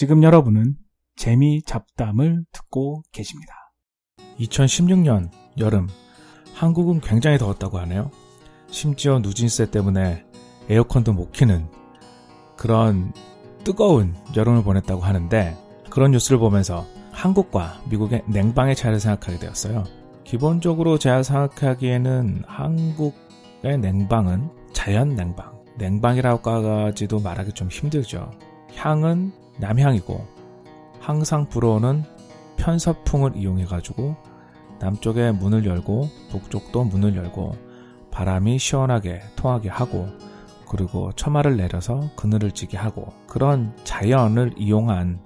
지금 여러분은 재미 잡담을 듣고 계십니다. 2016년 여름 한국은 굉장히 더웠다고 하네요. 심지어 누진세 때문에 에어컨도 못 키는 그런 뜨거운 여름을 보냈다고 하는데 그런 뉴스를 보면서 한국과 미국의 냉방의 차이를 생각하게 되었어요. 기본적으로 제가 생각하기에는 한국의 냉방은 자연 냉방, 냉방이라고까지도 말하기 좀 힘들죠. 향은 남향이고 항상 불어오는 편서풍을 이용해 가지고 남쪽에 문을 열고 북쪽도 문을 열고 바람이 시원하게 통하게 하고 그리고 처마를 내려서 그늘을 찌게 하고 그런 자연을 이용한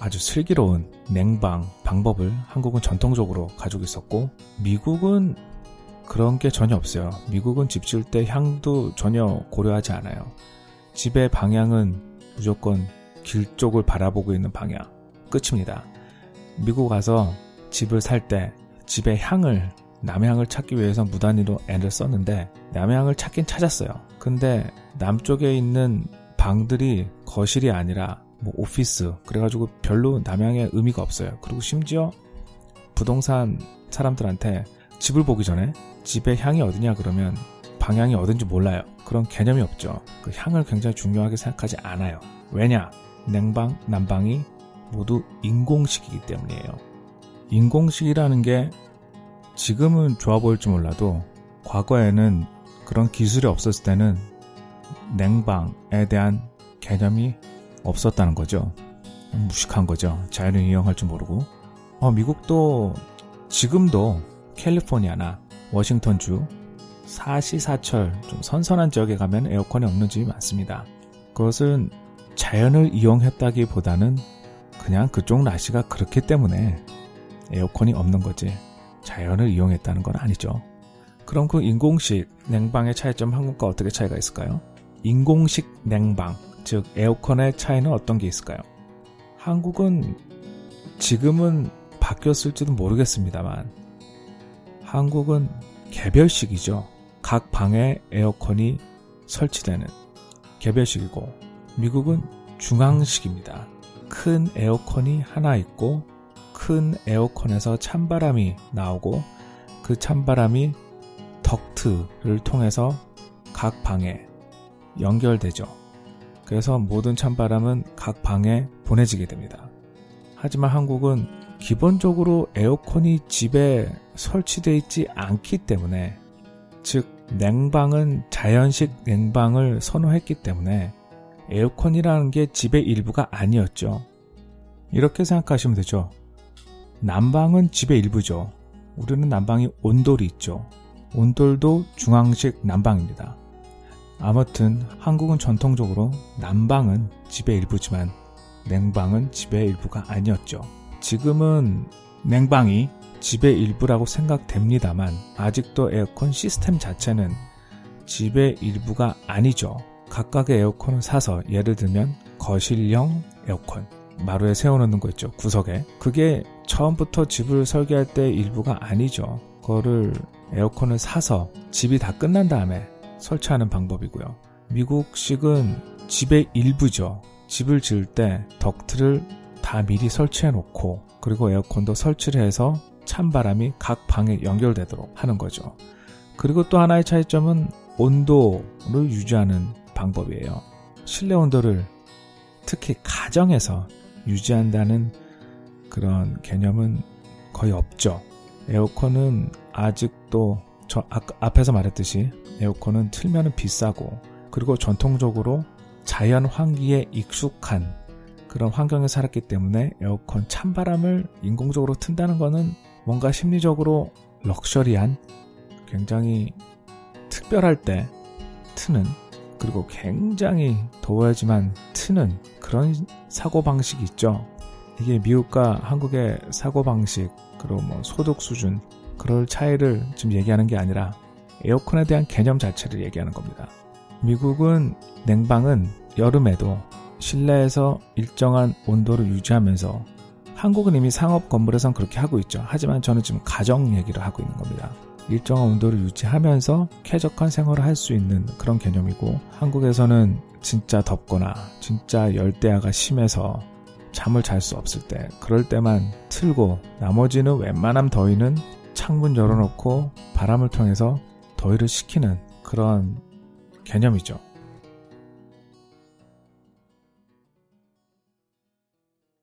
아주 슬기로운 냉방 방법을 한국은 전통적으로 가지고 있었고 미국은 그런 게 전혀 없어요. 미국은 집 지을 때 향도 전혀 고려하지 않아요. 집의 방향은 무조건 길 쪽을 바라보고 있는 방향. 끝입니다. 미국 가서 집을 살 때 집의 향을 남향을 찾기 위해서 무단위로 애를 썼는데 남향을 찾긴 찾았어요. 근데 남쪽에 있는 방들이 거실이 아니라 뭐 오피스 그래가지고 별로 남향의 의미가 없어요. 그리고 심지어 부동산 사람들한테 집을 보기 전에 집의 향이 어디냐 그러면 방향이 어딘지 몰라요. 그런 개념이 없죠. 그 향을 굉장히 중요하게 생각하지 않아요. 왜냐? 냉방, 난방이 모두 인공식이기 때문이에요. 인공식이라는 게 지금은 좋아 보일지 몰라도 과거에는 그런 기술이 없었을 때는 냉방에 대한 개념이 없었다는 거죠. 무식한 거죠. 자연을 이용할 줄 모르고. 어, 미국도 지금도 캘리포니아나 워싱턴주 사시사철 좀 선선한 지역에 가면 에어컨이 없는 집이 많습니다. 그것은 자연을 이용했다기보다는 그냥 그쪽 날씨가 그렇기 때문에 에어컨이 없는 거지 자연을 이용했다는 건 아니죠. 그럼 그 인공식 냉방의 차이점 한국과 어떻게 차이가 있을까요? 인공식 냉방, 즉 에어컨의 차이는 어떤 게 있을까요? 한국은 지금은 바뀌었을지도 모르겠습니다만 한국은 개별식이죠. 각 방에 에어컨이 설치되는 개별식이고 미국은 중앙식입니다. 큰 에어컨이 하나 있고 큰 에어컨에서 찬바람이 나오고 그 찬바람이 덕트를 통해서 각 방에 연결되죠. 그래서 모든 찬바람은 각 방에 보내지게 됩니다. 하지만 한국은 기본적으로 에어컨이 집에 설치되어 있지 않기 때문에 즉 냉방은 자연식 냉방을 선호했기 때문에 에어컨이라는 게 집의 일부가 아니었죠. 이렇게 생각하시면 되죠. 난방은 집의 일부죠. 우리는 난방이 온돌이 있죠. 온돌도 중앙식 난방입니다. 아무튼 한국은 전통적으로 난방은 집의 일부지만 냉방은 집의 일부가 아니었죠. 지금은 냉방이 집의 일부라고 생각됩니다만 아직도 에어컨 시스템 자체는 집의 일부가 아니죠. 각각의 에어컨을 사서 예를 들면 거실형 에어컨 마루에 세워놓는 거 있죠 구석에. 그게 처음부터 집을 설계할 때 일부가 아니죠. 그거를 에어컨을 사서 집이 다 끝난 다음에 설치하는 방법이고요. 미국식은 집의 일부죠. 집을 지을 때 덕트를 다 미리 설치해 놓고 그리고 에어컨도 설치를 해서 찬바람이 각 방에 연결되도록 하는 거죠. 그리고 또 하나의 차이점은 온도를 유지하는 방법이에요. 실내 온도를 특히 가정에서 유지한다는 그런 개념은 거의 없죠. 에어컨은 아직도 저 앞에서 말했듯이 에어컨은 틀면은 비싸고 그리고 전통적으로 자연 환기에 익숙한 그런 환경에 살았기 때문에 에어컨 찬바람을 인공적으로 튼다는 것은 뭔가 심리적으로 럭셔리한 굉장히 특별할 때 트는 그리고 굉장히 더워야지만 트는 그런 사고방식이 있죠. 이게 미국과 한국의 사고방식, 그리고 뭐 소득 수준, 그럴 차이를 지금 얘기하는 게 아니라 에어컨에 대한 개념 자체를 얘기하는 겁니다. 미국은 냉방은 여름에도 실내에서 일정한 온도를 유지하면서 한국은 이미 상업 건물에선 그렇게 하고 있죠. 하지만 저는 지금 가정 얘기를 하고 있는 겁니다. 일정한 온도를 유지하면서 쾌적한 생활을 할 수 있는 그런 개념이고 한국에서는 진짜 덥거나 진짜 열대야가 심해서 잠을 잘 수 없을 때 그럴 때만 틀고 나머지는 웬만함 더위는 창문 열어놓고 바람을 통해서 더위를 식히는 그런 개념이죠.